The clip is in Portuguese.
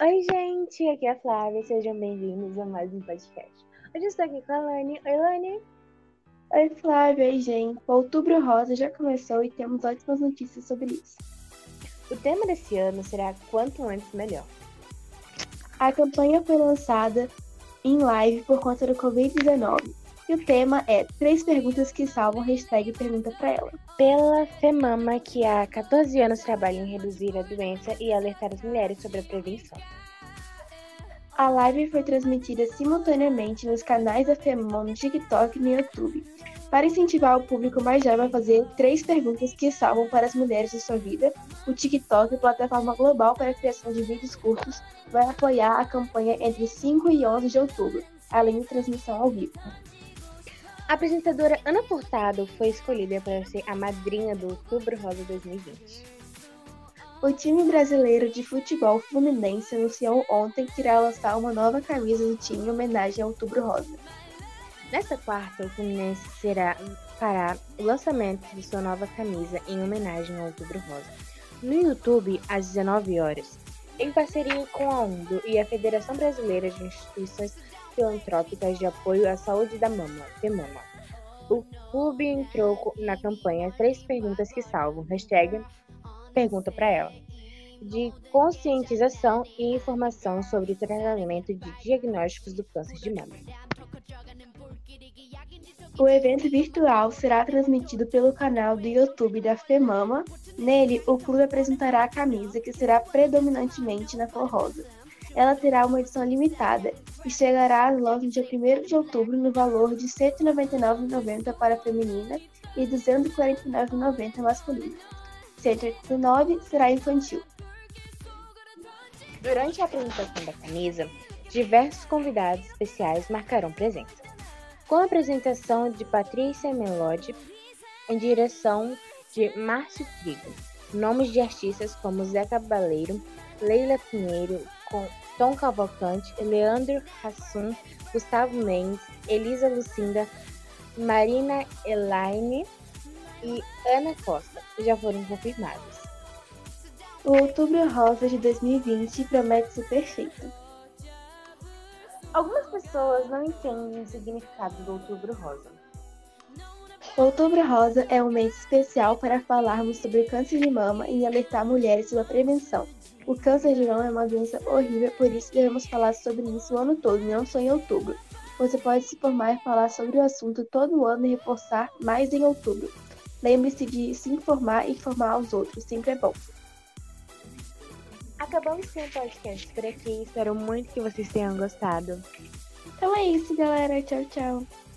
Oi, gente, aqui é a Flávia, sejam bem-vindos a mais um podcast. Hoje eu estou aqui com a Lani. Oi, Lani. Oi, Flávia. Oi, gente. O Outubro Rosa já começou e temos ótimas notícias sobre isso. O tema desse ano será Quanto Antes Melhor. A campanha foi lançada em live por conta do Covid-19 e o tema é Três Perguntas que Salvam, hashtag Pergunta Pra Ela. Pela FEMAMA, que há 14 anos trabalha em reduzir a doença e alertar as mulheres sobre a prevenção. A live foi transmitida simultaneamente nos canais da FEMAMA no TikTok e no YouTube. Para incentivar o público mais jovem a fazer três perguntas que salvam para as mulheres de sua vida, o TikTok, plataforma global para a criação de vídeos curtos, vai apoiar a campanha entre 5 e 11 de outubro, além de transmissão ao vivo. A apresentadora Ana Furtado foi escolhida para ser a madrinha do Outubro Rosa 2020. O time brasileiro de futebol Fluminense anunciou ontem que irá lançar uma nova camisa do time em homenagem ao Outubro Rosa. Nesta quarta, o Fluminense será fará o lançamento de sua nova camisa em homenagem ao Outubro Rosa. No YouTube, às 19 horas, em parceria com a UNDO e a Federação Brasileira de Instituições filantrópicas de apoio à saúde da mama, FEMAMA. O clube entrou na campanha Três Perguntas que Salvam, hashtag Pergunta para Ela, de conscientização e informação sobre tratamento de diagnósticos do câncer de mama. O evento virtual será transmitido pelo canal do YouTube da FEMAMA. Nele, o clube apresentará a camisa, que será predominantemente na cor rosa. Ela terá uma edição limitada e chegará às lojas dia 1 de outubro no valor de R$ 199,90 para a feminina e R$ 249,90 masculina. R$ 189 será infantil. Durante a apresentação da camisa, diversos convidados especiais marcarão presença. Com a apresentação de Patrícia Melodi, em direção de Márcio Trigo, nomes de artistas como Zé Cabaleiro, Leila Pinheiro, Tom Cavalcante, Leandro Hassum, Gustavo Mendes, Elisa Lucinda, Marina Elaine e Ana Costa já foram confirmados. O Outubro Rosa de 2020 promete ser perfeito. Algumas pessoas não entendem o significado do Outubro Rosa. Outubro Rosa é um mês especial para falarmos sobre câncer de mama e alertar mulheres sobre a prevenção. O câncer de mama é uma doença horrível, por isso devemos falar sobre isso o ano todo, não só em outubro. Você pode se formar e falar sobre o assunto todo ano e reforçar mais em outubro. Lembre-se de se informar e informar aos outros, sempre é bom. Acabamos com o podcast por aqui, espero muito que vocês tenham gostado. Então é isso, galera. Tchau, tchau.